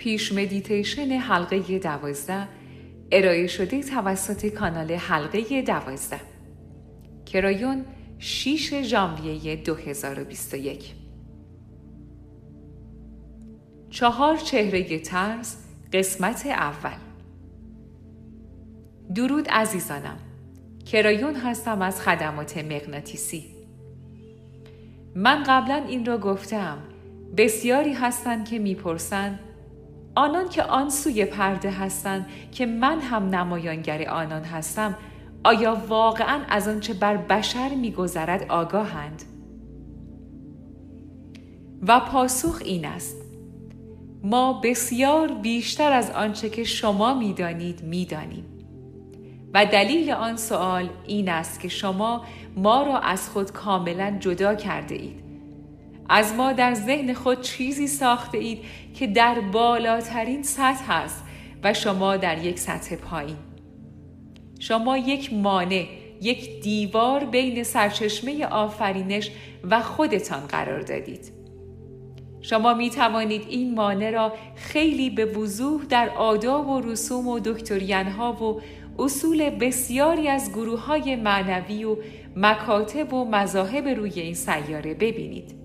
پیش مدیتیشن حلقه دوازده ارائه شده توسط کانال حلقه دوازده. کرایون 6 ژانویه 2021 چهار چهره ترس قسمت اول. درود عزیزانم. کرایون هستم از خدمات مغناطیسی. من قبلا این را گفتم. بسیاری هستند که می‌پرسند آنان که آن سوی پرده هستند که من هم نمایانگر آنان هستم آیا واقعا از آنچه بر بشر میگذرد آگاهند؟ و پاسخ این است ما بسیار بیشتر از آنچه که شما می‌دانید می‌دانیم. و دلیل آن سوال این است که شما ما را از خود کاملا جدا کرده اید. از ما در ذهن خود چیزی ساخته اید که در بالاترین سطح است و شما در یک سطح پایین شما یک مانع یک دیوار بین سرچشمه آفرینش و خودتان قرار دادید شما می توانید این مانع را خیلی به وضوح در آداب و رسوم و دکترین ها و اصول بسیاری از گروه های معنوی و مکاتب و مذاهب روی این سیاره ببینید.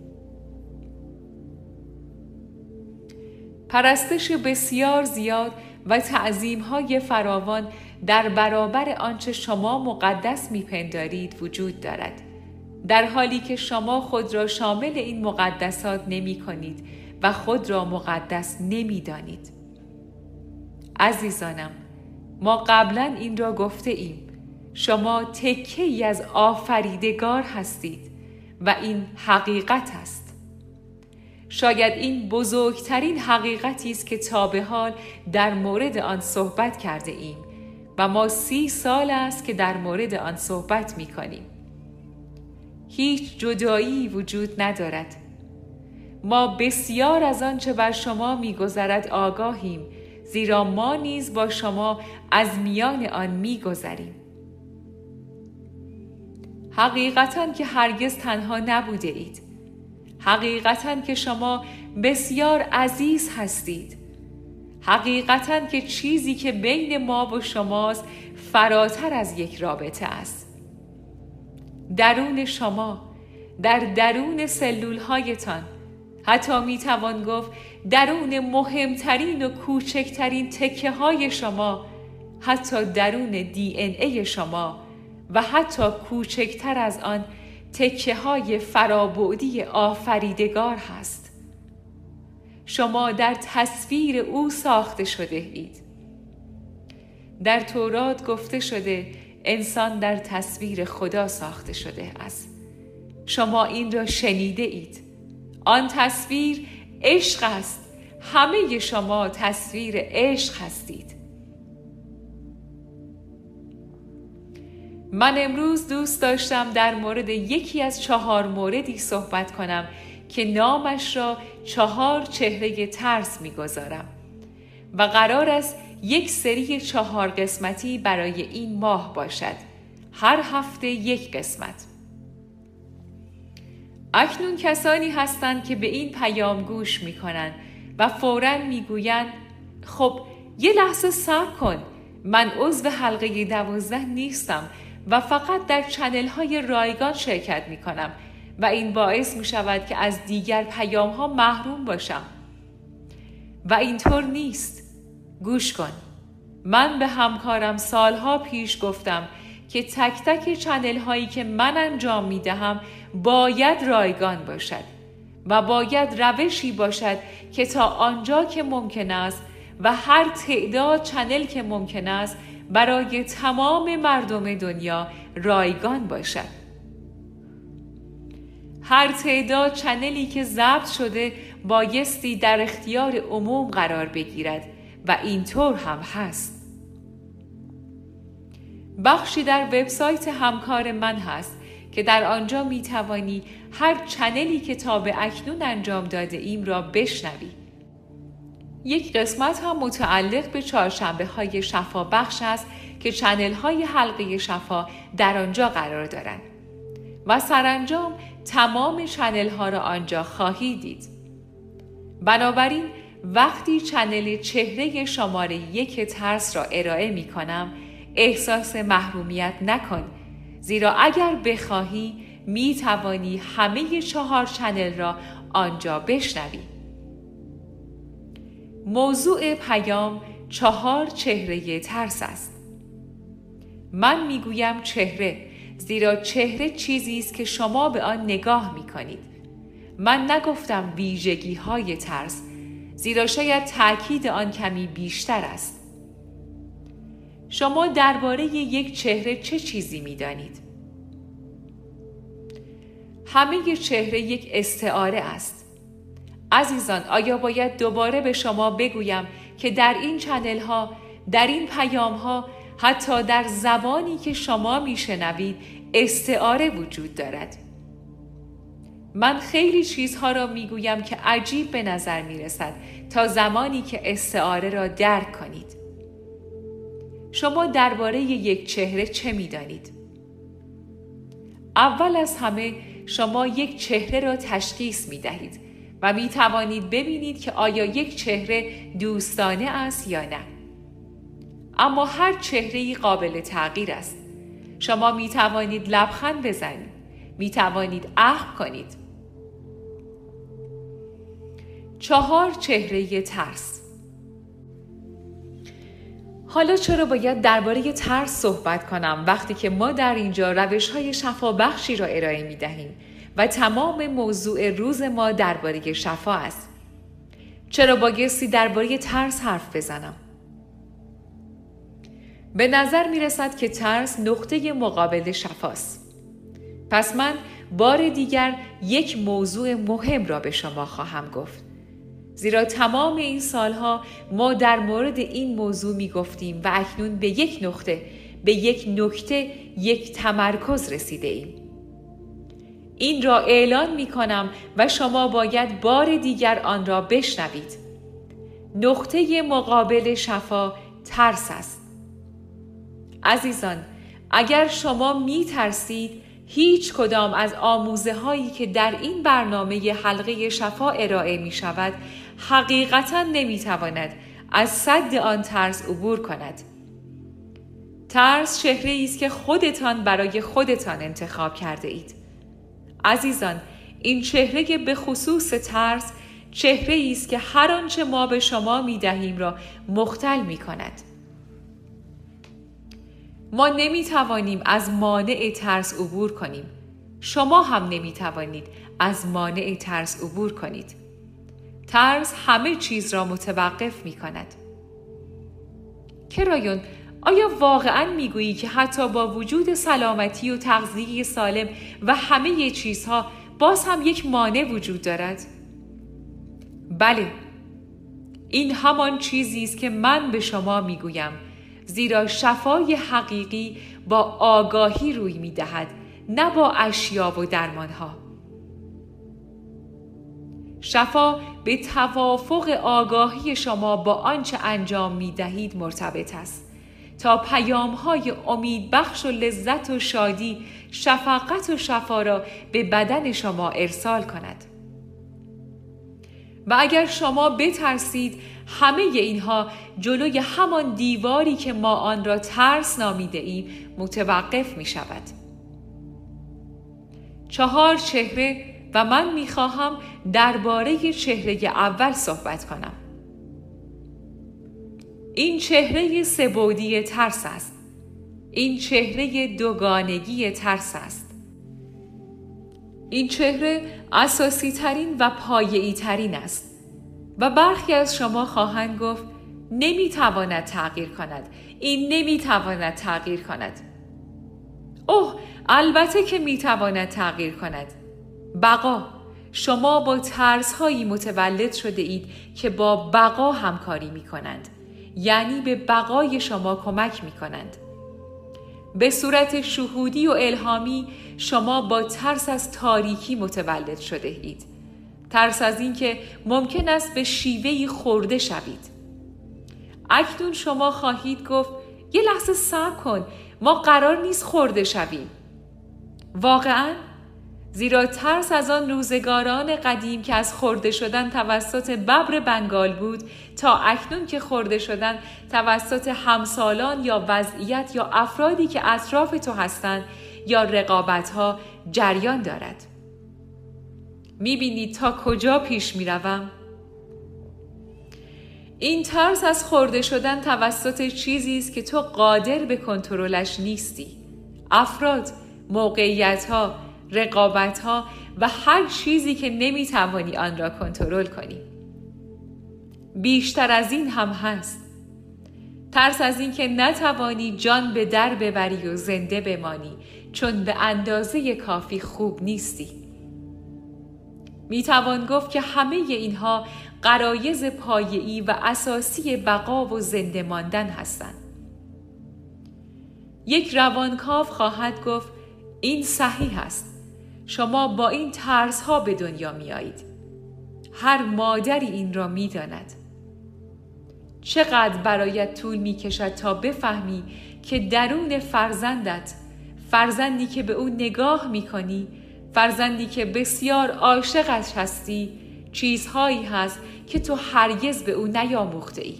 پرستش بسیار زیاد و تعظیم های فراوان در برابر آنچه شما مقدس میپندارید وجود دارد. در حالی که شما خود را شامل این مقدسات نمی کنید و خود را مقدس نمی دانید. عزیزانم ما قبلا این را گفته ایم شما تکه ای از آفریدگار هستید و این حقیقت است شاید این بزرگترین حقیقتی است که تا به حال در مورد آن صحبت کرده ایم و ما سی سال است که در مورد آن صحبت می کنیم. هیچ جدایی وجود ندارد. ما بسیار از آنچه بر شما میگذرد آگاهیم زیرا ما نیز با شما از میان آن میگذریم حقیقتا که هرگز تنها نبوده اید حقیقتا که شما بسیار عزیز هستید. حقیقتا که چیزی که بین ما و شماست فراتر از یک رابطه است. درون شما در درون سلول هایتان حتی می توان گفت درون مهمترین و کوچکترین تکه های شما حتی درون دی ای شما و حتی کوچکتر از آن تکه های فرابودی آفریدگار هست. شما در تصویر او ساخته شده اید. در تورات گفته شده انسان در تصویر خدا ساخته شده است. شما این را شنیده اید. آن تصویر عشق است. همه شما تصویر عشق هستید. من امروز دوست داشتم در مورد یکی از چهار موردی صحبت کنم که نامش را چهار چهره ترس می‌گذارم و قرار است یک سری چهار قسمتی برای این ماه باشد. هر هفته یک قسمت. اکنون کسانی هستند که به این پیام گوش می کنند و فورا می گویند خب یه لحظه صبر کن. من عضو حلقه دوازده نیستم. و فقط در چنل های رایگان شرکت می کنم و این باعث می شود که از دیگر پیام ها محروم باشم. و اینطور نیست. گوش کن. من به همکارم سالها پیش گفتم که تک تک چنل هایی که من انجام می دهم باید رایگان باشد و باید روشی باشد که تا آنجا که ممکن است و هر تعداد چنل که ممکن است برای تمام مردم دنیا رایگان باشد هر تعداد چنلی که ضبط شده بایستی در اختیار عموم قرار بگیرد و اینطور هم هست بخشی در وبسایت همکار من هست که در آنجا می توانی هر چنلی که تا به اکنون انجام داده ایم را بشنوی. یک قسمت هم متعلق به چهارشنبه های شفا بخش است که چنل های حلقه شفا در آنجا قرار دارند. و سرانجام تمام channel ها را آنجا خواهی دید. بنابراین وقتی channel چهره شماره یک ترس را ارائه می کنم احساس محرومیت نکن. زیرا اگر بخواهی می توانی همه چهار channel را آنجا بشنوی. موضوع پیام چهار چهره ترس است من می‌گویم چهره زیرا چهره چیزی است که شما به آن نگاه می کنید من نگفتم ویژگی های ترس زیرا شاید تاکید آن کمی بیشتر است شما درباره یک چهره چه چیزی می دانید؟ همه چهره یک استعاره است. عزیزان آیا باید دوباره به شما بگویم که در این چنل ها، در این پیام ها، حتی در زبانی که شما میشنوید استعاره وجود دارد. من خیلی چیزها را می‌گویم که عجیب به نظر می رسد تا زمانی که استعاره را درک کنید. شما درباره یک چهره چه می دانید؟ اول از همه شما یک چهره را تشخیص می دهید و می توانید ببینید که آیا یک چهره دوستانه است یا نه. اما هر چهره قابل تغییر است. شما می توانید لبخند بزنید. می توانید اخم کنید. چهار چهره ترس حالا چرا باید درباره ترس صحبت کنم وقتی که ما در اینجا روش های شفا بخشی را ارائه می دهیم و تمام موضوع روز ما درباره شفا است. چرا بایستی درباره ترس حرف بزنم؟ به نظر می رسد که ترس نقطه مقابل شفاست. پس من بار دیگر یک موضوع مهم را به شما خواهم گفت. زیرا تمام این سالها ما در مورد این موضوع می گفتیم و اکنون به یک نقطه به یک نکته یک تمرکز رسیده ایم. این را اعلان می کنم و شما باید بار دیگر آن را بشنوید. نقطه مقابل شفا ترس است. عزیزان اگر شما می ترسید هیچ کدام از آموزه هایی که در این برنامه حلقه شفا ارائه می شود حقیقتا نمی‌تواند از صد آن ترس عبور کند ترس چهره است که خودتان برای خودتان انتخاب کرده اید عزیزان این چهره به خصوص ترس چهره است که هر آنچه ما به شما می دهیم را مختل می کند. ما نمی توانیم از مانع ترس عبور کنیم. شما هم نمی توانید از مانع ترس عبور کنید. ترس همه چیز را متوقف می کند. کرایون آیا واقعا می‌گویی که حتی با وجود سلامتی و تغذیه سالم و همه چیزها باز هم یک مانع وجود دارد؟ بله. این همان چیزی است که من به شما می‌گویم زیرا شفای حقیقی با آگاهی روی می‌دهد نه با اشیا و درمانها. شفا به توافق آگاهی شما با آنچه انجام می دهید مرتبط است. تا پیام های امید بخش و لذت و شادی شفقت و شفا را به بدن شما ارسال کند و اگر شما بترسید همه اینها جلوی همان دیواری که ما آن را ترس نامیده ایم متوقف می شود چهار چهره و من می‌خواهم درباره چهره اول صحبت کنم. این چهره سبودی ترس است. این چهره دوگانگی ترس است. این چهره اساسی ترین و پایه‌ای ترین است. و برخی از شما خواهند گفت نمی‌تواند تغییر کند. این نمی‌تواند تغییر کند. اوه البته که می‌تواند تغییر کند. بقا شما با ترس هایی متولد شده اید که با بقا همکاری می کنند. یعنی به بقای شما کمک می کنند. به صورت شهودی و الهامی شما با ترس از تاریکی متولد شده اید. ترس از اینکه ممکن است به شیوهی خورده شوید. اکنون شما خواهید گفت یه لحظه صبر کن ما قرار نیست خورده شویم. واقعا زیرا ترس از آن روزگاران قدیم که از خورده شدن توسط ببر بنگال بود تا اکنون که خورده شدن توسط همسالان یا وضعیت یا افرادی که اطراف تو هستند یا رقابت ها جریان دارد. می‌بینید تا کجا پیش می‌روم؟ این ترس از خورده شدن توسط چیزی است که تو قادر به کنترلش نیستی. افراد، موقعیت ها، رقابت ها و هر چیزی که نمی‌توانی آن را کنترل کنی. بیشتر از این هم هست. ترس از اینکه نتوانی جان به در ببری و زنده بمانی چون به اندازه کافی خوب نیستی. می توان گفت که همه اینها قرایز پایه‌ای و اساسی بقا و زنده ماندن هستند. یک روانکاو خواهد گفت این صحیح است. شما با این ترس ها به دنیا می آیید. هر مادری این را می داند. چقدر برایت طول می کشد تا بفهمی که درون فرزندت فرزندی که به او نگاه می کنی فرزندی که بسیار عاشقش هستی چیزهایی هست که تو هرگز به او نیاموخته ای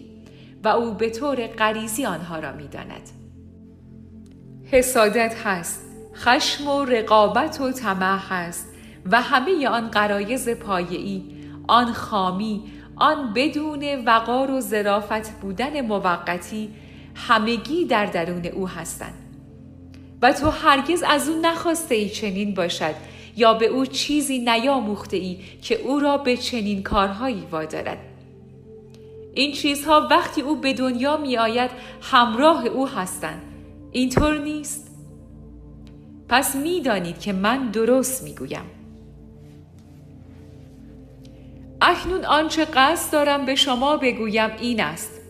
و او به طور غریزی آنها را می داند. حسادت هست خشم و رقابت و طمع هست و همه آن قرایز پایه‌ای آن خامی آن بدون وقار و ظرافت بودن موقتی همگی در درون او هستند. و تو هرگز از او نخواسته ای چنین باشد یا به او چیزی نیاموخته ای که او را به چنین کارهایی وادارد. این چیزها وقتی او به دنیا می آید همراه او هستند. اینطور نیست؟ پس می دانید که من درست می گویم اکنون آنچه قصد دارم به شما بگویم این است.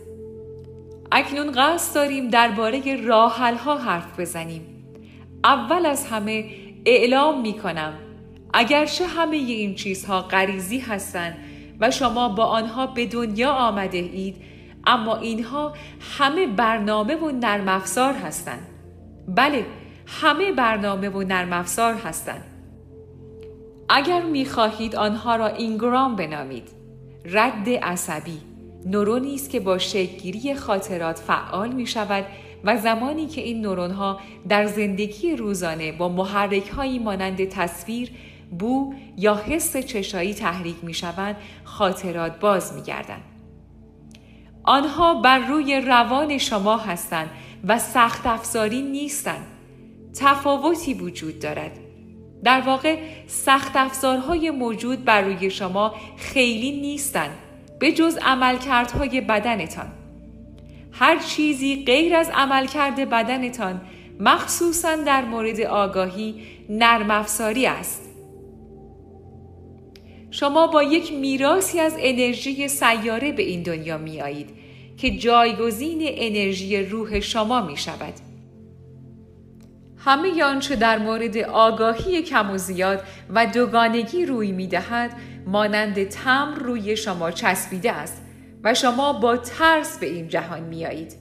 اکنون قصد داریم درباره راحل ها حرف بزنیم. اول از همه اعلام می کنم اگرچه همه این چیزها غریزی هستند و شما با آنها به دنیا آمده اید اما اینها همه برنامه و نرم افزار هستند. بله همه برنامه و نرم افزار هستند اگر می خواهید آنها را اینگرام بنامید رد عصبی نورونی است که با شکلگیری خاطرات فعال می شود و زمانی که این نورون ها در زندگی روزانه با محرک هایی مانند تصویر، بو یا حس چشایی تحریک می شوند خاطرات باز می گردن. آنها بر روی روان شما هستند و سخت افزاری نیستند. تفاوتی وجود دارد. در واقع سخت افزارهای موجود بر روی شما خیلی نیستند به جز عملکردهای بدنتان. هر چیزی غیر از عملکرد بدنتان مخصوصا در مورد آگاهی نرم افزاری است. شما با یک میراسی از انرژی سیاره به این دنیا می آیید که جایگزین انرژی روح شما می شود. همه آنچه در مورد آگاهی کم و زیاد و دوگانگی روی می دهد مانند تمر روی شما چسبیده است و شما با ترس به این جهان می آیید.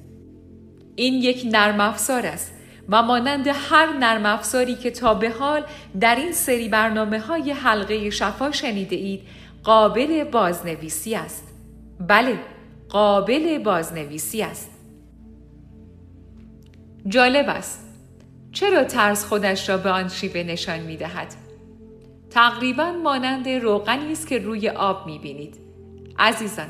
این یک نرم افزار است و مانند هر نرم افزاری که تا به حال در این سری برنامه های حلقه شفا شنیده اید قابل بازنویسی است. بله، قابل بازنویسی است. جالب است. چرا ترس خودش را به آن شیوه نشان می دهد؟ تقریبا مانند روغنی است که روی آب می بینید. عزیزان،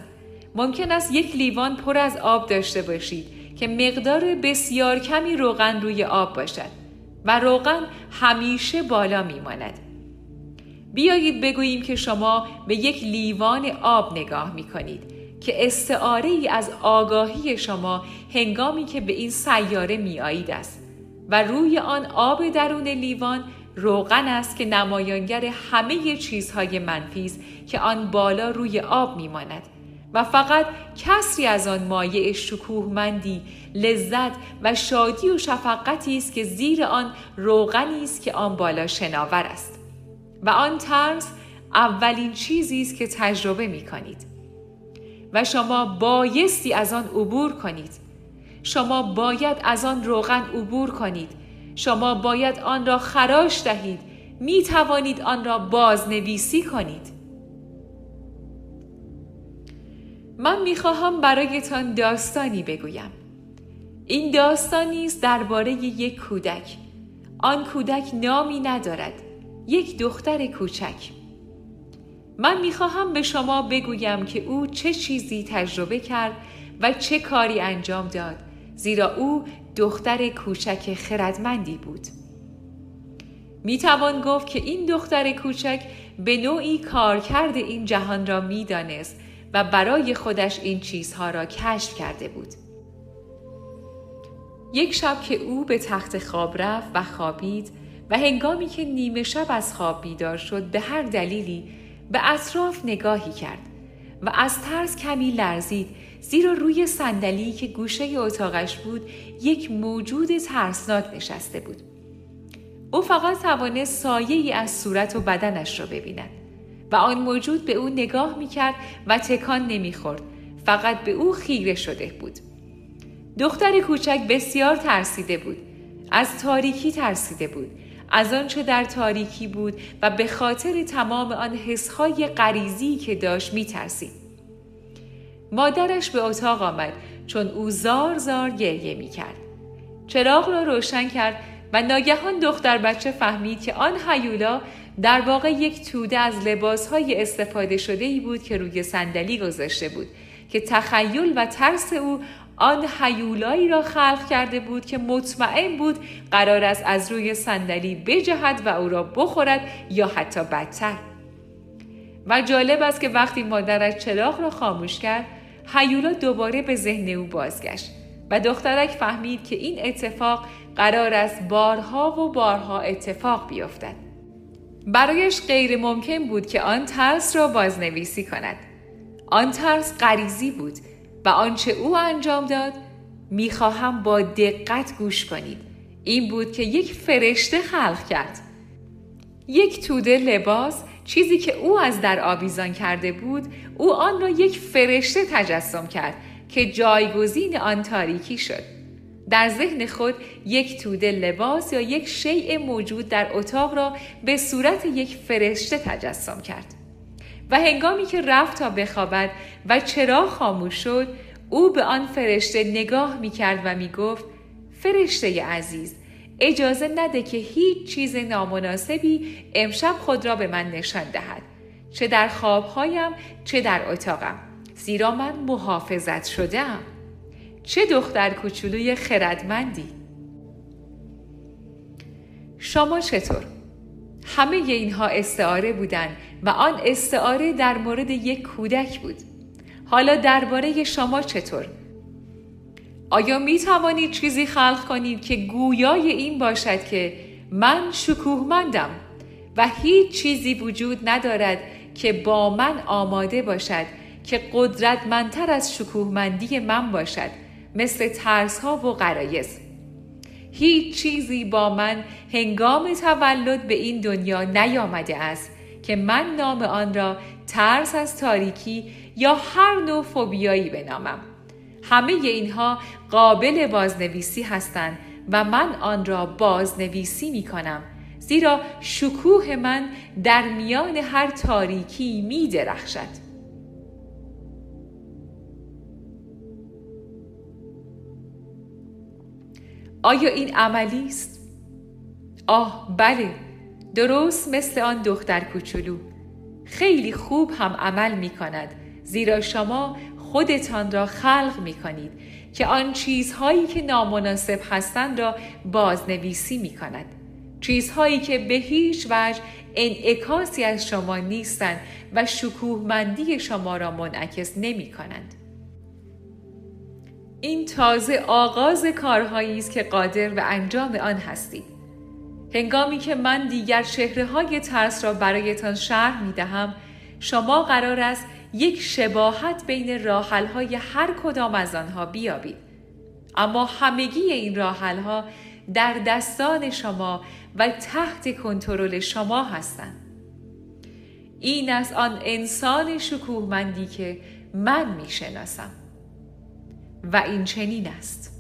ممکن است یک لیوان پر از آب داشته باشید که مقدار بسیار کمی روغن روی آب باشد و روغن همیشه بالا می ماند. بیایید بگوییم که شما به یک لیوان آب نگاه می کنید که استعاره ای از آگاهی شما هنگامی که به این سیاره می آیید است و روی آن آب درون لیوان روغن است که نمایانگر همه چیزهای منفی است که آن بالا روی آب می ماند و فقط کسری از آن مایع شکوهمندی لذت و شادی و شفقتی است که زیر آن روغنی است که آن بالا شناور است. و آن ترس اولین چیزی است که تجربه می کنید و شما بایستی از آن عبور کنید. شما باید از آن روغن عبور کنید. شما باید آن را خراش دهید. می توانید آن را بازنویسی کنید. من می خواهم برایتان داستانی بگویم. این داستانی است درباره یک کودک. آن کودک نامی ندارد. یک دختر کوچک. من می‌خواهم به شما بگویم که او چه چیزی تجربه کرد و چه کاری انجام داد. زیرا او دختر کوچک خردمندی بود. می‌توان گفت که این دختر کوچک به نوعی کارکرد این جهان را می‌دانست و برای خودش این چیزها را کشف کرده بود. یک شب که او به تخت خواب رفت و خوابید و هنگامی که نیمه شب از خواب بیدار شد به هر دلیلی به اطراف نگاهی کرد و از ترس کمی لرزید زیرا روی صندلی که گوشه اتاقش بود یک موجود ترسناک نشسته بود او فقط توانست سایه ای از صورت و بدنش را ببیند و آن موجود به او نگاه می کرد و تکان نمی خورد. فقط به او خیره شده بود. دختر کوچک بسیار ترسیده بود. از تاریکی ترسیده بود. از آنچه در تاریکی بود و به خاطر تمام آن حسهای غریزی که داشت می ترسید. مادرش به اتاق آمد چون او زار زار گریه می کرد. چراغ را روشن کرد و ناگهان دختر بچه فهمید که آن حیولا در واقع یک توده از لباسهای استفاده شده ای بود که روی صندلی گذاشته بود که تخیل و ترس او آن حیولایی را خلق کرده بود که مطمئن بود قرار است از روی صندلی بجهد و او را بخورد یا حتی بدتر و جالب است که وقتی مادرش چراغ را خاموش کرد حیولا دوباره به ذهن او بازگشت و دخترک فهمید که این اتفاق قرار است بارها و بارها اتفاق بیفتد. برایش غیر ممکن بود که آن ترس را بازنویسی کند. آن ترس غریزی بود و آنچه او انجام داد می‌خواهم با دقت گوش کنید. این بود که یک فرشته خلق کرد. یک توده لباس چیزی که او از در آویزان کرده بود او آن را یک فرشته تجسم کرد که جایگزین آن تاریکی شد. در ذهن خود یک توده لباس یا یک شیء موجود در اتاق را به صورت یک فرشته تجسم کرد. و هنگامی که رفت تا بخوابد و چرا خاموش شد او به آن فرشته نگاه می کرد و می گفت فرشته عزیز اجازه نده که هیچ چیز نامناسبی امشب خود را به من نشان دهد. چه در خوابهایم چه در اتاقم. زیرا من محافظت شدم چه دختر کوچولوی خردمندی. شما چطور؟ همه اینها استعاره بودند و آن استعاره در مورد یک کودک بود. حالا درباره شما چطور؟ آیا می توانید چیزی خلق کنید که گویای این باشد که من شکوهمندم و هیچ چیزی وجود ندارد که با من آماده باشد که قدرتمندتر از شکوهمندی من باشد مثل ترس ها و قرایز هیچ چیزی با من هنگام تولد به این دنیا نیامده است که من نام آن را ترس از تاریکی یا هر نوع فوبیایی بنامم. همه اینها قابل بازنویسی هستند و من آن را بازنویسی می کنم زیرا شکوه من در میان هر تاریکی می درخشد. آیا این عملی است؟ آه بله درست مثل آن دختر کوچولو خیلی خوب هم عمل می کند زیرا شما خودتان را خلق می کنید که آن چیزهایی که نامناسب هستند را بازنویسی می کند چیزهایی که به هیچ وجه انعکاسی از شما نیستند و شکوهمندی شما را منعکس نمی کنند. این تازه آغاز کارهایی است که قادر به انجام آن هستید. هنگامی که من دیگر چهره های ترس را برایتان شرح می دهم، شما قرار است یک شباهت بین راحل های هر کدام از آنها بیابید. اما همگی این راحل ها در دستان شما و تحت کنترل شما هستند. این از آن انسان شکوهمندی که من می شناسم. و این چنین است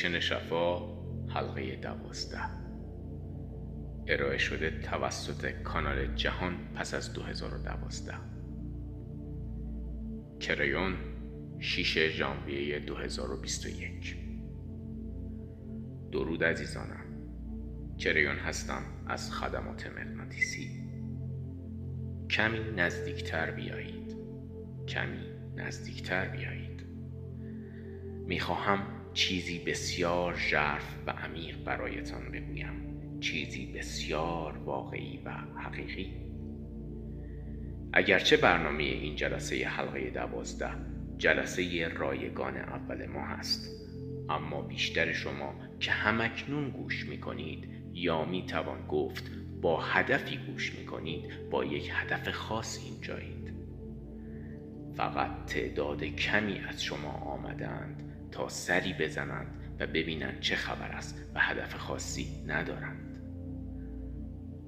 مدیتیشن شفا حلقه دوازده. ارائه شده توسط کانال جهان پس از 2012 کریون 6 ژانویه 2021 درود عزیزانم. کریون هستم از خدمات مغناطیسی. کمی نزدیکتر بیایید. کمی نزدیکتر بیایید. می‌خواهم چیزی بسیار ژرف و عمیق برایتان بگویم. چیزی بسیار واقعی و حقیقی. اگرچه برنامه این جلسه حلقه دوازده جلسه رایگان اول ما هست اما بیشتر شما که همکنون گوش می کنید یا می توان گفت با هدفی گوش می کنید با یک هدف خاص اینجایید. فقط تعداد کمی از شما آمدند تا سری بزنند و ببینند چه خبر است و هدف خاصی ندارند.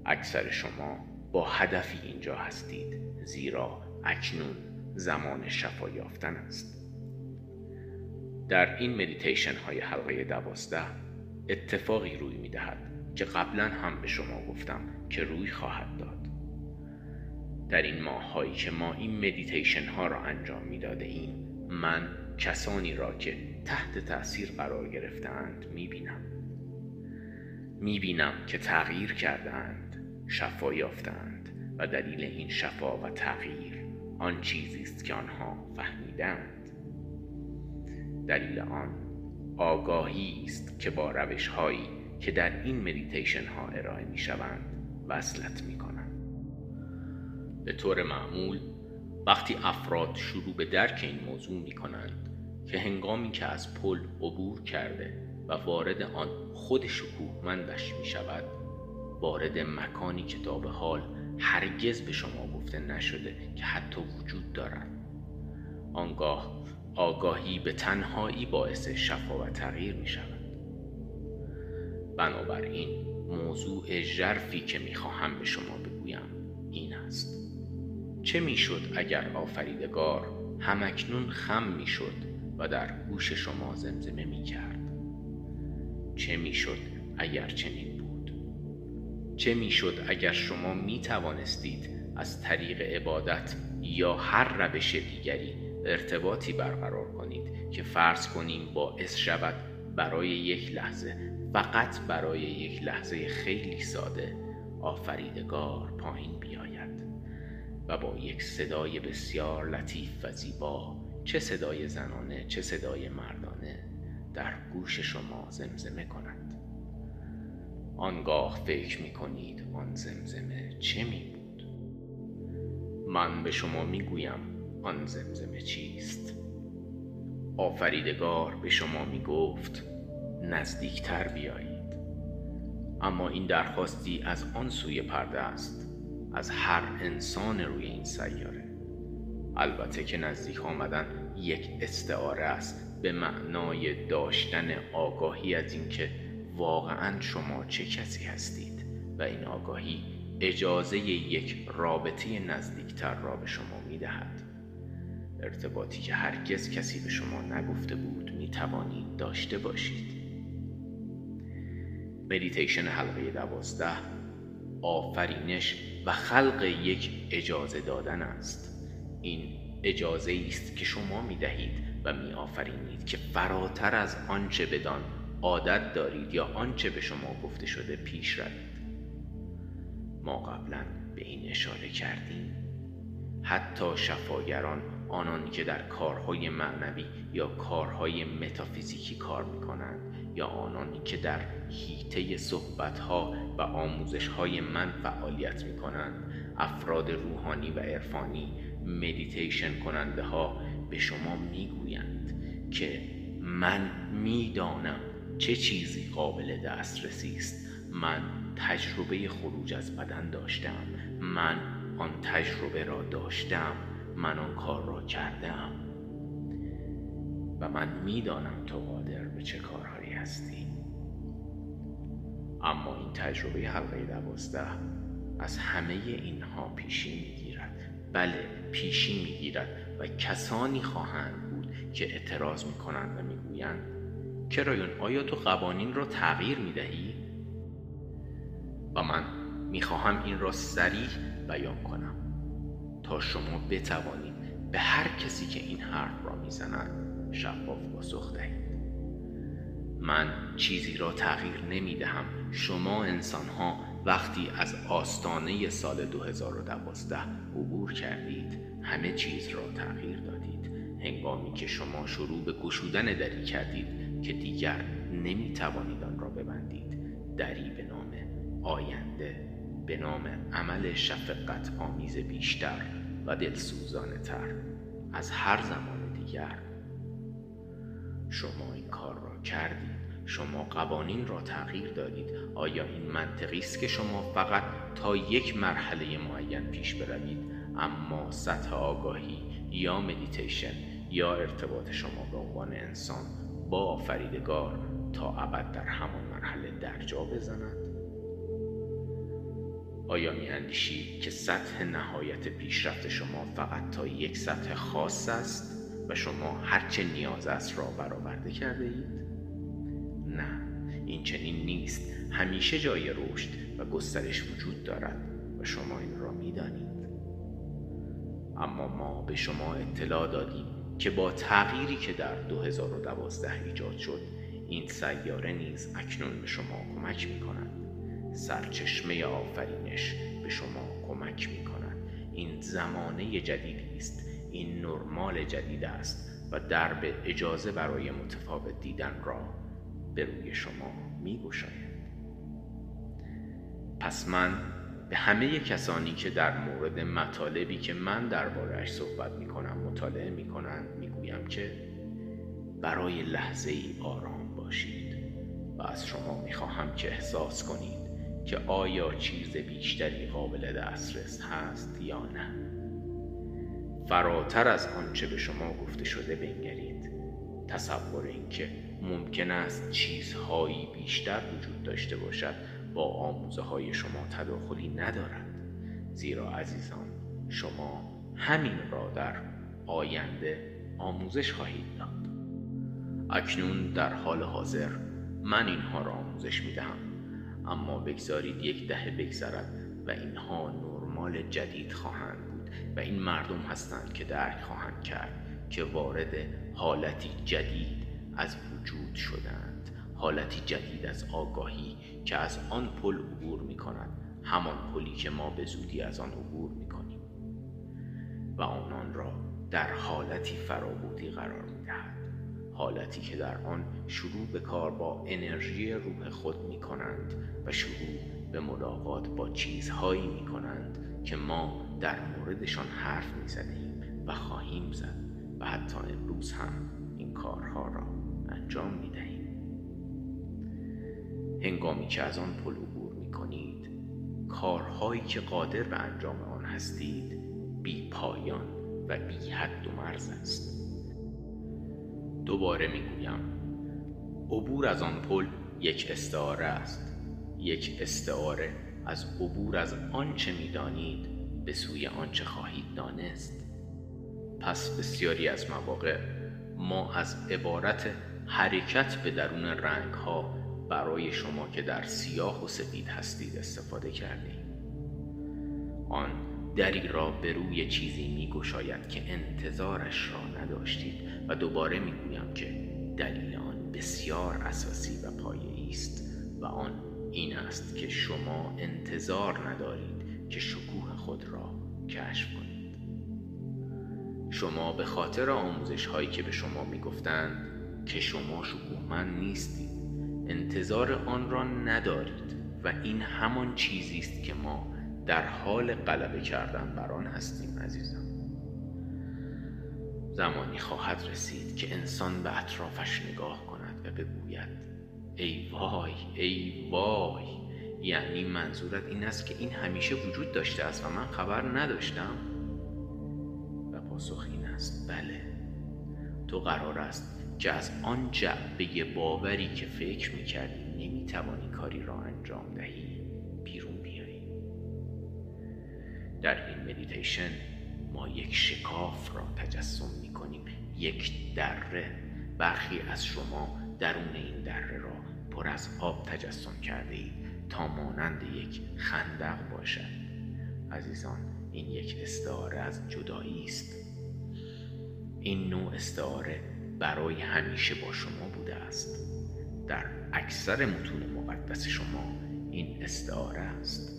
اکثر شما با هدفی اینجا هستید زیرا اکنون زمان شفا یافتن است. در این مدیتیشن های حلقه دوازده اتفاقی روی می دهد که قبلا هم به شما گفتم که روی خواهد داد. در این ماه هایی که ما این مدیتیشن ها را انجام می داده ایم من کسانی را که تحت تاثیر قرار گرفتند می بینم که تغییر کردند شفا یافتند و دلیل این شفا و تغییر آن چیزی است که آنها فهمیدند دلیل آن آگاهی است که با روش هایی که در این مدیتیشن ها ارائه می شوند وصلت می کنند به طور معمول وقتی افراد شروع به درک این موضوع می کنند که هنگامی که از پل عبور کرده و وارد آن خود شکوهمندش می شود وارد مکانی که تا به حال هرگز به شما گفته نشده که حتی وجود دارد. آنگاه آگاهی به تنهایی باعث شفا و تغییر می شود بنابراین موضوع ژرفی که می خواهم به شما بگویم این است. چه می‌شد اگر آفریدگار همکنون خم می‌شد و در گوش شما زمزمه می کرد. چه می‌شد اگر چنین بود؟ چه می‌شد اگر شما می توانستید از طریق عبادت یا هر روش دیگری ارتباطی برقرار کنید که فرض کنیم باعث شود برای یک لحظه فقط برای یک لحظه خیلی ساده آفریدگار پایین بیاید و با یک صدای بسیار لطیف و زیبا چه صدای زنانه چه صدای مردانه در گوش شما زمزمه کند آنگاه فکر می کنید آن زمزمه چه می بود؟ من به شما می گویم آن زمزمه چیست. آفریدگار به شما می گفت نزدیکتر بیایید. اما این درخواستی از آن سوی پرده است از هر انسان روی این سیاره. البته که نزدیک آمدن یک استعاره است به معنای داشتن آگاهی از اینکه واقعا شما چه کسی هستید و این آگاهی اجازه یک رابطه نزدیکتر را به شما می دهد. ارتباطی که هرگز کسی به شما نگفته بود می توانید داشته باشید مدیتیشن حلقه دوازده آفرینش و خلق یک اجازه دادن است این اجازه است که شما می دهید و می آفرینید که فراتر از آنچه بدان عادت دارید یا آنچه به شما گفته شده پیش روید. ما قبلا به این اشاره کردیم. حتی شفاگران آنانی که در کارهای معنوی یا کارهای متافیزیکی کار می کنند یا آنانی که در حیطه صحبتها و آموزشهای من فعالیت می کنند افراد روحانی و عرفانی مدیتیشن کننده ها به شما می گویند که من می‌دانم چه چیزی قابل دسترسی است. من تجربه خروج از بدن داشتم. من آن تجربه را داشتم. من آن کار را کردم. و من می‌دانم تو قادر به چه کارهایی هستی. اما این تجربه حلقه دوازده از همه اینها پیشی می‌گیرد بله پیشی می‌گیرد و کسانی خواهند بود که اعتراض می‌کنند و می‌گویند کرایون آیا تو قوانین را تغییر می دهی؟ و من می‌خواهم این را سریح بیان کنم تا شما بتوانید به هر کسی که این حرف را می‌زند شفاف پاسخ دهید من چیزی را تغییر نمی دهم شما انسان ها وقتی از آستانه سال 2012 عبور کردید همه چیز را تغییر دادید. هنگامی که شما شروع به گشودن دری کردید که دیگر نمی توانید آن را ببندید. دری به نام آینده به نام عمل شفقت آمیز بیشتر و دلسوزانه تر. از هر زمان دیگر شما این کار را کردید. شما قوانین را تغییر دادید. آیا این منطقی است که شما فقط تا یک مرحله معین پیش بروید؟ اما سطح آگاهی یا مدیتیشن یا ارتباط شما به عنوان انسان با آفریدگار تا ابد در همان مرحله درجا بزند؟ آیا می اندیشید که سطح نهایت پیشرفت شما فقط تا یک سطح خاص است و شما هرچه نیاز است را برآورده کرده اید؟ این چنین نیست. همیشه جای رشد و گسترش وجود دارد و شما این را می دانید. اما ما به شما اطلاع دادیم که با تغییری که در 2012 ایجاد شد این سیاره نیز اکنون به شما کمک می کند سرچشمه آفرینش به شما کمک می کند این زمانه جدیدی است. این نرمال جدید است و درب اجازه برای متفاوت دیدن را به روی شما می گوشاید. پس من به همه کسانی که در مورد مطالبی که من دربارهش صحبت می کنم مطالعه می کنند می گویم که برای لحظه ای آرام باشید و از شما می خواهم که احساس کنید که آیا چیز بیشتری قابل دسترس هست یا نه فراتر از آنچه به شما گفته شده بنگرید تصور اینکه ممکن است چیزهایی بیشتر وجود داشته باشد با آموزه های شما تداخلی ندارد. زیرا عزیزان شما همین را در آینده آموزش خواهید داد. اکنون در حال حاضر من اینها را آموزش می دهم اما بگذارید یک دهه بگذرد و اینها نرمال جدید خواهند بود و این مردم هستند که درک خواهند کرد که وارد حالتی جدید از وجود شدند. حالتی جدید از آگاهی که از آن پل عبور می کند همان پلی که ما به زودی از آن عبور می کنیم و آنان را در حالتی فرابودی قرار می دهد حالتی که در آن شروع به کار با انرژی روح خود می کنند و شروع به ملاقات با چیزهایی می کنند که ما در موردشان حرف می زدیم و خواهیم زد و حتی امروز هم این کارها را انجام می دهیم هنگامی که از آن پل عبور می کنید کارهایی که قادر به انجام آن هستید بی پایان و بی حد و مرز است. دوباره می‌گویم عبور از آن پل یک استعاره است. یک استعاره از عبور از آنچه می‌دانید به سوی آنچه خواهید دانست. پس بسیاری از مواقع ما از عبارت حرکت به درون رنگ ها برای شما که در سیاه و سفید هستید استفاده کردیم آن دری را به روی چیزی می گشاید که انتظارش را نداشتید و دوباره می گویم که دلیل آن بسیار اساسی و پایه است و آن این است که شما انتظار ندارید که شکوه خود را کشف کنید. شما به خاطر آموزش هایی که به شما می گفتند که شما شکوهمند نیستید انتظار آن را ندارید و این همان چیزی است که ما در حال غلبه کردن بر آن هستیم عزیزم. زمانی خواهد رسید که انسان به اطرافش نگاه کند و بگوید ای وای ای وای یعنی منظورت این است که این همیشه وجود داشته است و من خبر نداشتم؟ و پاسخ این است بله. تو قرار است که از آن جعبه باوری که فکر می‌کردی نمی‌توانی کاری را انجام دهی در این مدیتیشن ما یک شکاف را تجسم می کنیم یک دره. برخی از شما درون این دره را پر از آب تجسم کرده اید تا مانند یک خندق باشد. عزیزان این یک استعاره از جدایی است. این نوع استعاره برای همیشه با شما بوده است. در اکثر متون مقدس شما این استعاره است.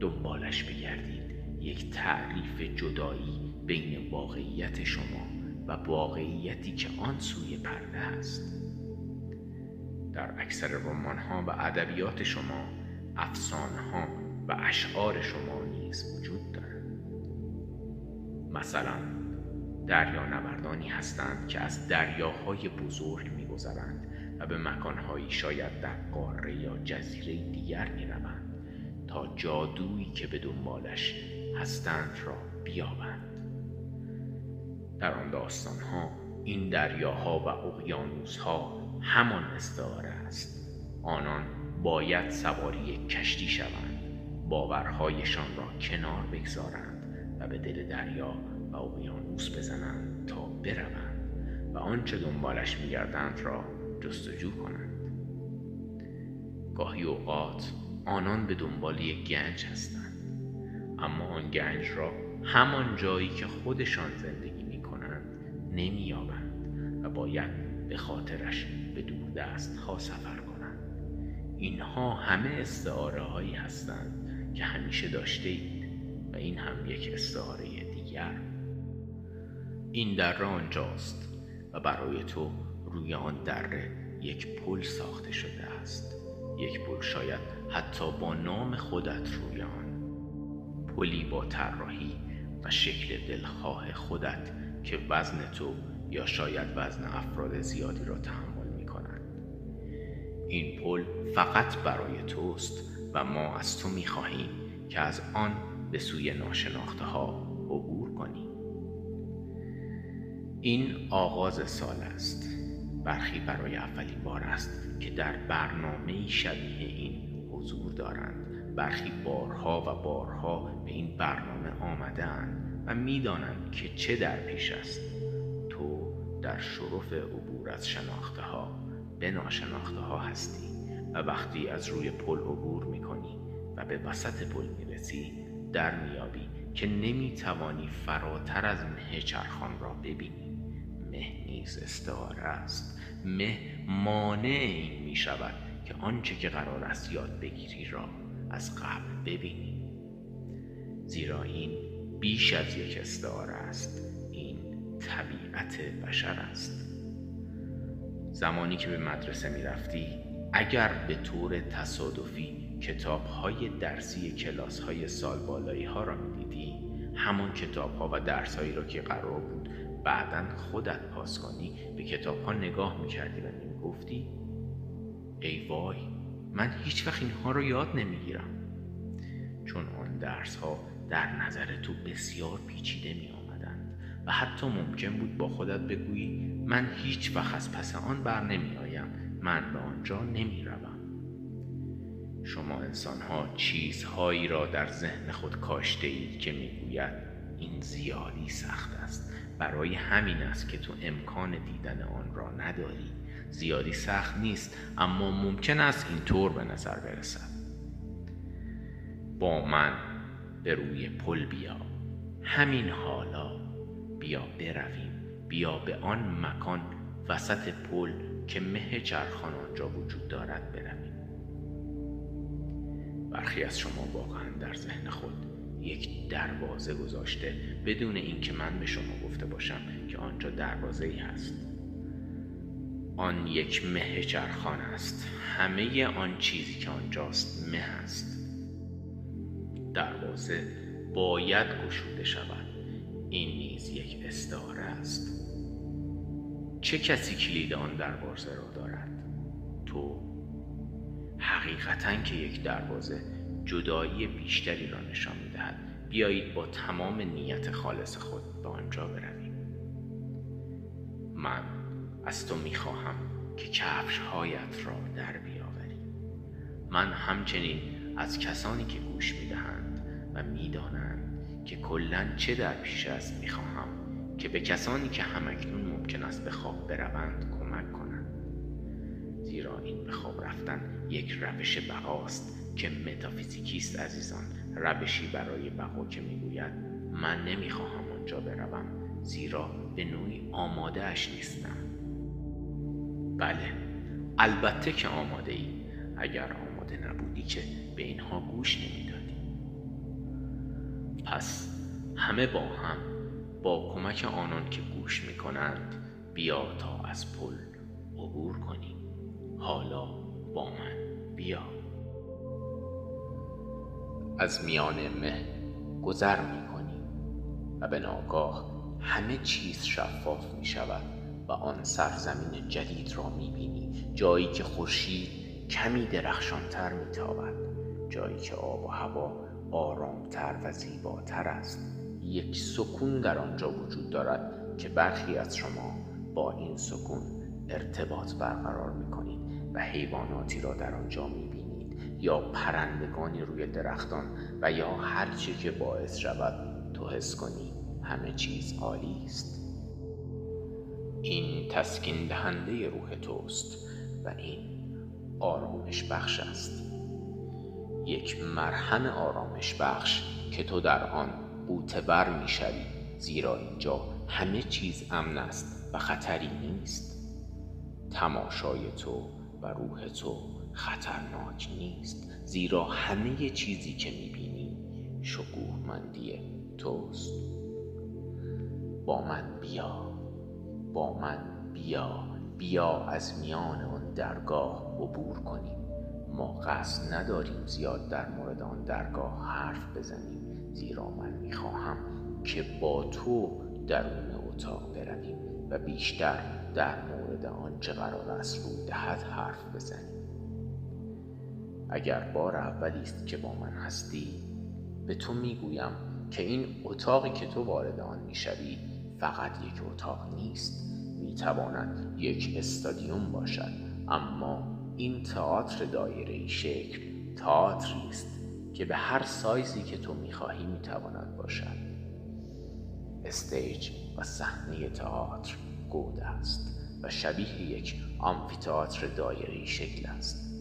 دنبالش بگردید یک تعریف جدایی بین واقعیت شما و واقعیتی که آن سوی پرده است. در اکثر رمان ها و ادبیات شما افسانه ها و اشعار شما نیز وجود دارد. مثلا دریا نوردانی هستند که از دریاهای بزرگ میگذرند و به مکانهایی شاید در قاره یا جزیره دیگر می‌روند تا جادویی که به دنبالش هستند را بیابند. در آن داستانها این دریاها و اقیانوسها همان استعاره است. آنان باید سواری کشتی شوند باورهایشان را کنار بگذارند و به دل دریا و اقیانوس بزنند تا بروند و آنچه دنبالش میگردند را جستجو کنند. گاهی اوقات آنان به دنبال یک گنج هستند اما آن گنج را همان جایی که خودشان زندگی می کنند نمییابند و باید به خاطرش به دور دست ها سفر کنند. اینها همه استعاره هایی هستند که همیشه داشته اید و این هم یک استعاره دیگر. این دره آنجاست و برای تو روی آن دره یک پل ساخته شده است. یک پل شاید حتی با نام خودت روی آن. پلی با طراحی و شکل دلخواه خودت که وزن تو یا شاید وزن افراد زیادی را تحمل می کنند این پل فقط برای توست و ما از تو می خواهیم که از آن به سوی ناشناخته ها عبور این آغاز سال است. برخی برای اولین بار است که در برنامه شبیه این حضور دارند. برخی بارها و بارها به این برنامه آمدن و می‌دانند که چه در پیش است. تو در شرف عبور از شناخته ها به ناشناخته ها هستی و وقتی از روی پل عبور می کنی و به وسط پل می‌رسی در میابی که نمی‌توانی فراتر از مه چرخان را ببینی. مه نیز استعاره است. مه مانع این می شود که آنچه که قرار است یاد بگیری را از قبل ببینی. زیرا این بیش از یک استعاره است. این طبیعت بشر است. زمانی که به مدرسه می رفتی اگر به طور تصادفی کتاب های درسی کلاس های سال بالایی ها را می دیدی همان کتاب ها و درس هایی را که قرار بود بعدا خودت پاس کنی به کتاب ها نگاه می کردی و می گفتی ای وای من هیچ وقت اینها را یاد نمی‌گیرم چون آن درس ها در نظر تو بسیار پیچیده می آمدند و حتی ممکن بود با خودت بگویی من هیچ وقت از پس آن بر نمی آیم من به آنجا نمی روم. شما انسان ها چیزهایی را در ذهن خود کاشته اید که می‌گوید این زیادی سخت است برای همین است که تو امکان دیدن آن را نداری. زیادی سخت نیست اما ممکن است اینطور به نظر برسد. با من به روی پل بیا. همین حالا بیا برویم. بیا به آن مکان وسط پل که مه چرخان آنجا وجود دارد برویم. برخی از شما واقعا در ذهن خود یک دروازه گذاشته بدون اینکه من به شما گفته باشم که آنجا دروازه ای هست. آن یک مه چرخان است. همه آن چیزی که آنجاست مه است. دروازه باید گشوده شود. این نیز یک استعاره است. چه کسی کلید آن دروازه را دارد؟ تو. حقیقتا که یک دروازه جدایی بیشتری را نشان بیایید با تمام نیت خالص خود به آنجا برویم. من از تو می‌خواهم که کفش هایت را در بیاوری. من همچنین از کسانی که گوش می‌دهند و می‌دانند که کلا چه در پیش است می‌خواهم که به کسانی که همکنون ممکن است به خواب بروند کمک کنند. زیرا این به خواب رفتن یک روش بقاست که متافیزیکیست عزیزان. روشی برای بقا که می‌گوید من نمی‌خواهم آنجا بروم زیرا به نوعی آماده اش نیستم. بله البته که آماده ای اگر آماده نبودی که به اینها گوش نمی‌دادی. پس همه با هم با کمک آنان که گوش می‌کنند بیا تا از پل عبور کنیم. حالا با من بیا. از میان مه گذر می‌کنی و به ناگاه همه چیز شفاف می شود و آن سرزمین جدید را می بینی جایی که خورشید کمی درخشانتر می تابد جایی که آب و هوا آرامتر و زیباتر است. یک سکون در آنجا وجود دارد که برخی از شما با این سکون ارتباط برقرار می کنید و حیواناتی را در آنجا می یا پرندگانی روی درختان و یا هر چی که باعث شود تو حس کنی همه چیز عالی است. این تسکین دهنده روح توست و این آرامش بخش است. یک مرهم آرامش بخش که تو در آن بوتبر می شوی زیرا اینجا همه چیز امن است و خطری نیست. تماشای تو و روح تو خطرناک نیست زیرا همه چیزی که می بینی شکوهمندی توست. با من بیا با من بیا بیا از میان آن درگاه عبور کنیم. ما قصد نداریم زیاد در مورد آن درگاه حرف بزنیم زیرا من می‌خواهم که با تو درون اتاق برویم و بیشتر در مورد آنچه قرار است روی دهد حرف بزنیم. اگر بار اولی است که با من هستی به تو می‌گویم که این اتاقی که تو وارد آن می‌شوی فقط یک اتاق نیست. می‌تواند یک استادیوم باشد. اما این تئاتر دایره شکل تئاتری است که به هر سایزی که تو می‌خواهی می‌تواند باشد. stage و صحنه تئاتر گود است و شبیه یک آمفیتئاتر دایره شکل است.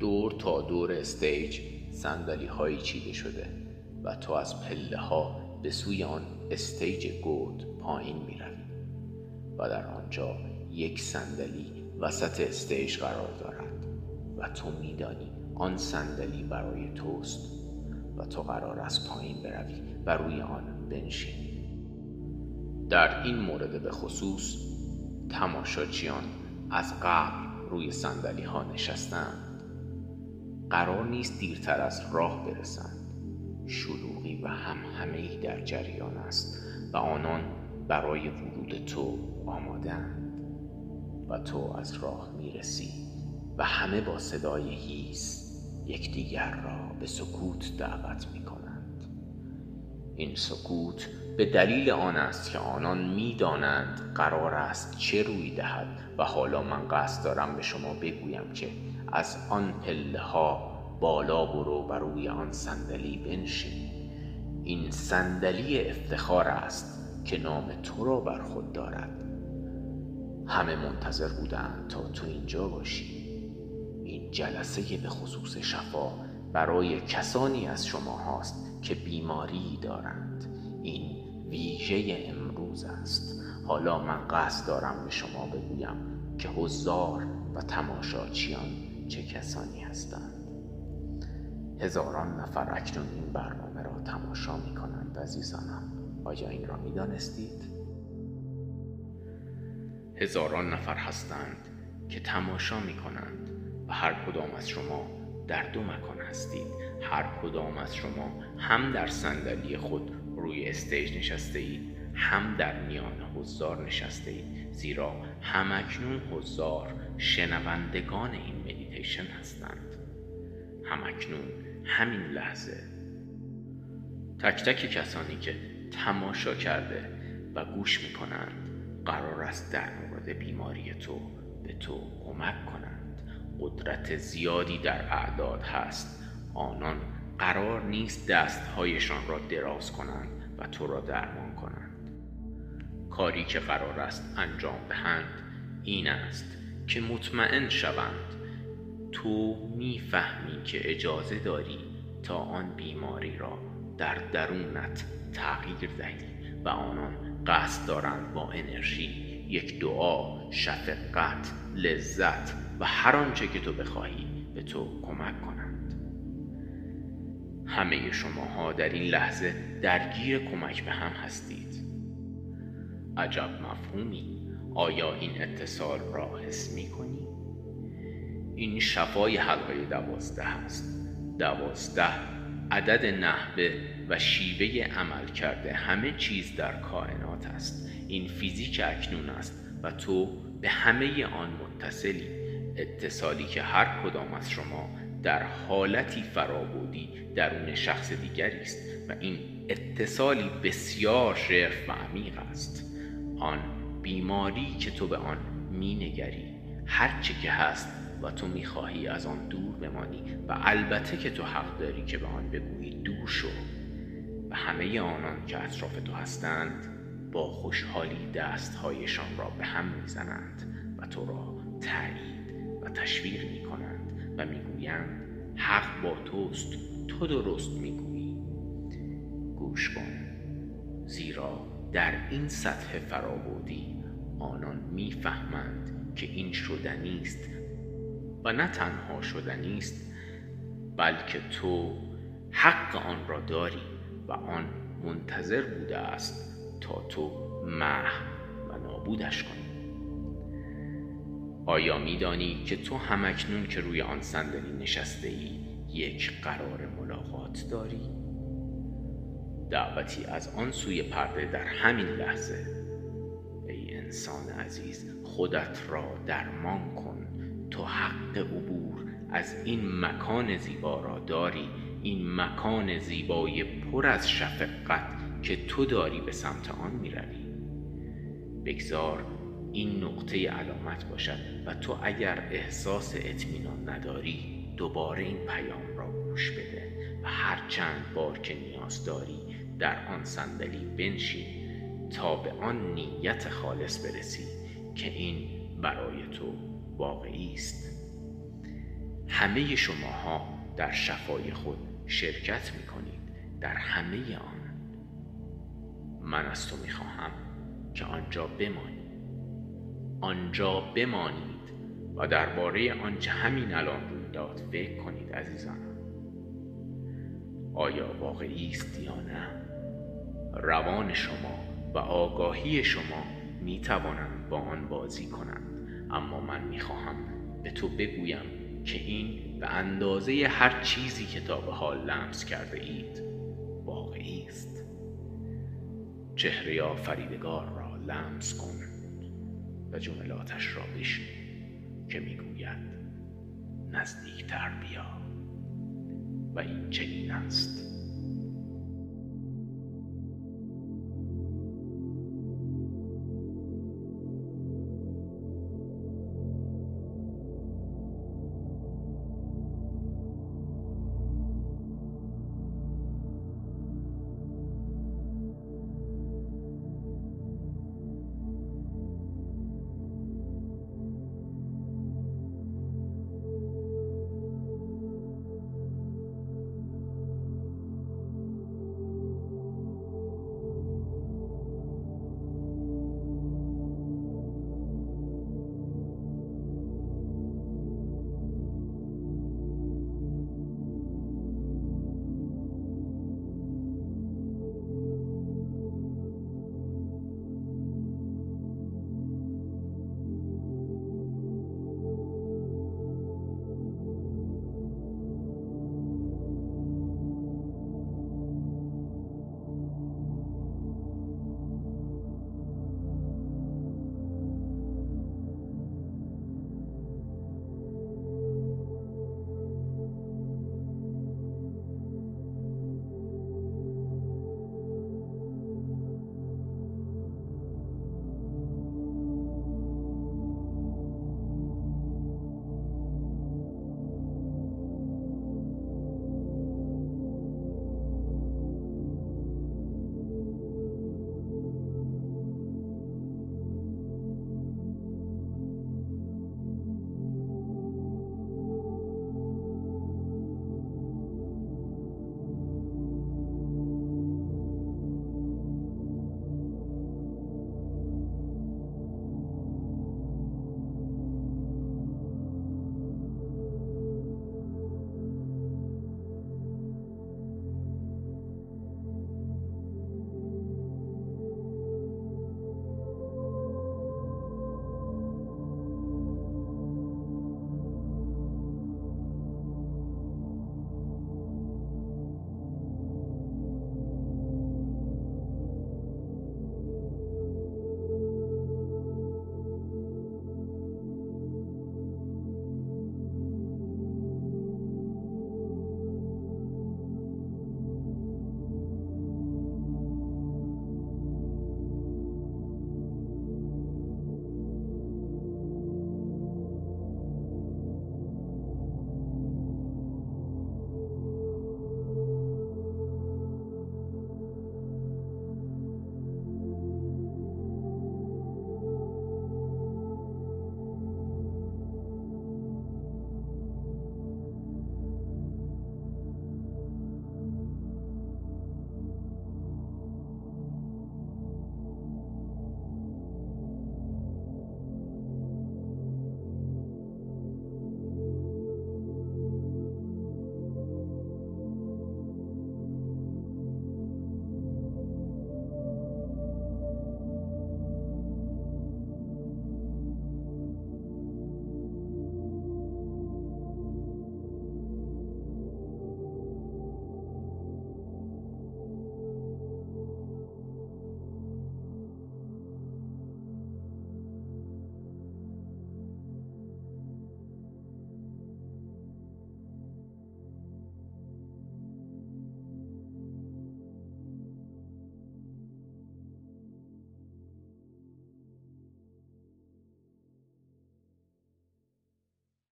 دور تا دور stage صندلی هایی چیده شده و تو از پله ها به سوی آن stage گود پایین می روی و در آنجا یک صندلی وسط stage قرار دارد و تو میدانی آن صندلی برای توست و تو قرار است پایین بروی و روی آن بنشینی. در این مورد به خصوص تماشاچیان از قبل روی صندلی ها نشستند. قرار نیست دیرتر از راه برسند. شلوغی و هم همه در جریان است و آنان برای ورود تو آمادند و تو از راه می‌رسی و همه با صدای هیس یکدیگر را به سکوت دعوت می کنند این سکوت به دلیل آن است که آنان می‌دانند قرار است چه روی دهد و حالا من قصد دارم به شما بگویم که از آن پله ها بالا برو و روی آن صندلی بنشین. این صندلی افتخار است که نام تو را بر خود دارد. همه منتظر بودند تا تو اینجا باشی. این جلسه به خصوص شفا برای کسانی از شما هاست که بیماری دارند. این ویژه امروز است. حالا من قصد دارم به شما بگویم که حضار و تماشاچیان چه کسانی هستند؟ هزاران نفر اکنون این برنامه را تماشا می کنند عزیزانم. آیا این را می دانستید؟ هزاران نفر هستند که تماشا می کنند و هر کدام از شما در دو مکان هستید. هر کدام از شما هم در صندلی خود روی stage نشسته اید هم در میان حضار نشسته اید زیرا همکنون حضار شنوندگان این مدیتیشن هستند. همکنون همین لحظه. تک تک کسانی که تماشا کرده و گوش می کنند قرار است در مورد بیماری تو به تو کمک کنند. قدرت زیادی در اعداد هست. آنان قرار نیست دستهایشان را دراز کنند و تو را درمان کنند. کاری که قرار است انجام دهند این است که مطمئن شوند تو می‌فهمی که اجازه داری تا آن بیماری را در درونت تغییر دهی و آنان قصد دارند با انرژی یک دعا شفقت لذت و هر آنچه که تو بخواهی به تو کمک کنند. همه شماها در این لحظه درگیر کمک به هم هستید. عجب مفهومی. آیا این اتصال را حس می کنی؟ این شفای حلقه دوازده است. دوازده عدد نحوه و شیوه عمل کرده. همه چیز در کائنات است. این فیزیک اکنون است و تو به همه آن متصلی اتصالی که هر کدام از شما در حالتی فرابودی درون شخص دیگری است و این اتصالی بسیار شرف و عمیق است. آن بیماری که تو به آن مینگری هرچه که هست و تو می‌خواهی از آن دور بمانی و البته که تو حق داری که به آن بگویی دور شو و همه آنان که اطراف تو هستند با خوشحالی دستهایشان را به هم می‌زنند و تو را تایید و تشویق می کنند و می‌گویند حق با توست تو درست می‌گویی. گوش کن. زیرا در این سطح فرابودی آنان می‌فهمند که این شدنی است و نه تنها شدنی است بلکه تو حق آن را داری و آن منتظر بوده است تا تو مح و نابودش کنی آیا میدانی که تو همکنون که روی آن صندلی نشسته ای یک قرار ملاقات داری؟ دعوتی از آن سوی پرده در همین لحظه ای انسان عزیز خودت را درمان کن تو حق عبور. از این مکان زیبا را داری. این مکان زیبای پر از شفقت که تو داری به سمت آن می‌روی. بگذار این نقطه علامت باشد و تو اگر احساس اطمینان نداری دوباره این پیام را گوش بده و هر چند بار که نیاز داری در آن صندلی بنشین تا به آن نیت خالص برسی که این برای تو واقعی است. همه شماها در شفای خود شرکت می کنید در همه آن. من از تو می خواهم که آنجا بمانی آنجا بمانید و درباره آنچه همین الان روی داد فکر کنید عزیزان. آیا واقعی است یا نه؟ روان شما و آگاهی شما می توانند با آن بازی کنند اما من می خواهم به تو بگویم که این به اندازه هر چیزی که تا به حال لمس کرده اید واقعی است. چهره آفریدگار را لمس کن و جملاتش را بشنو که می‌گوید نزدیکتر بیا و این چنین است.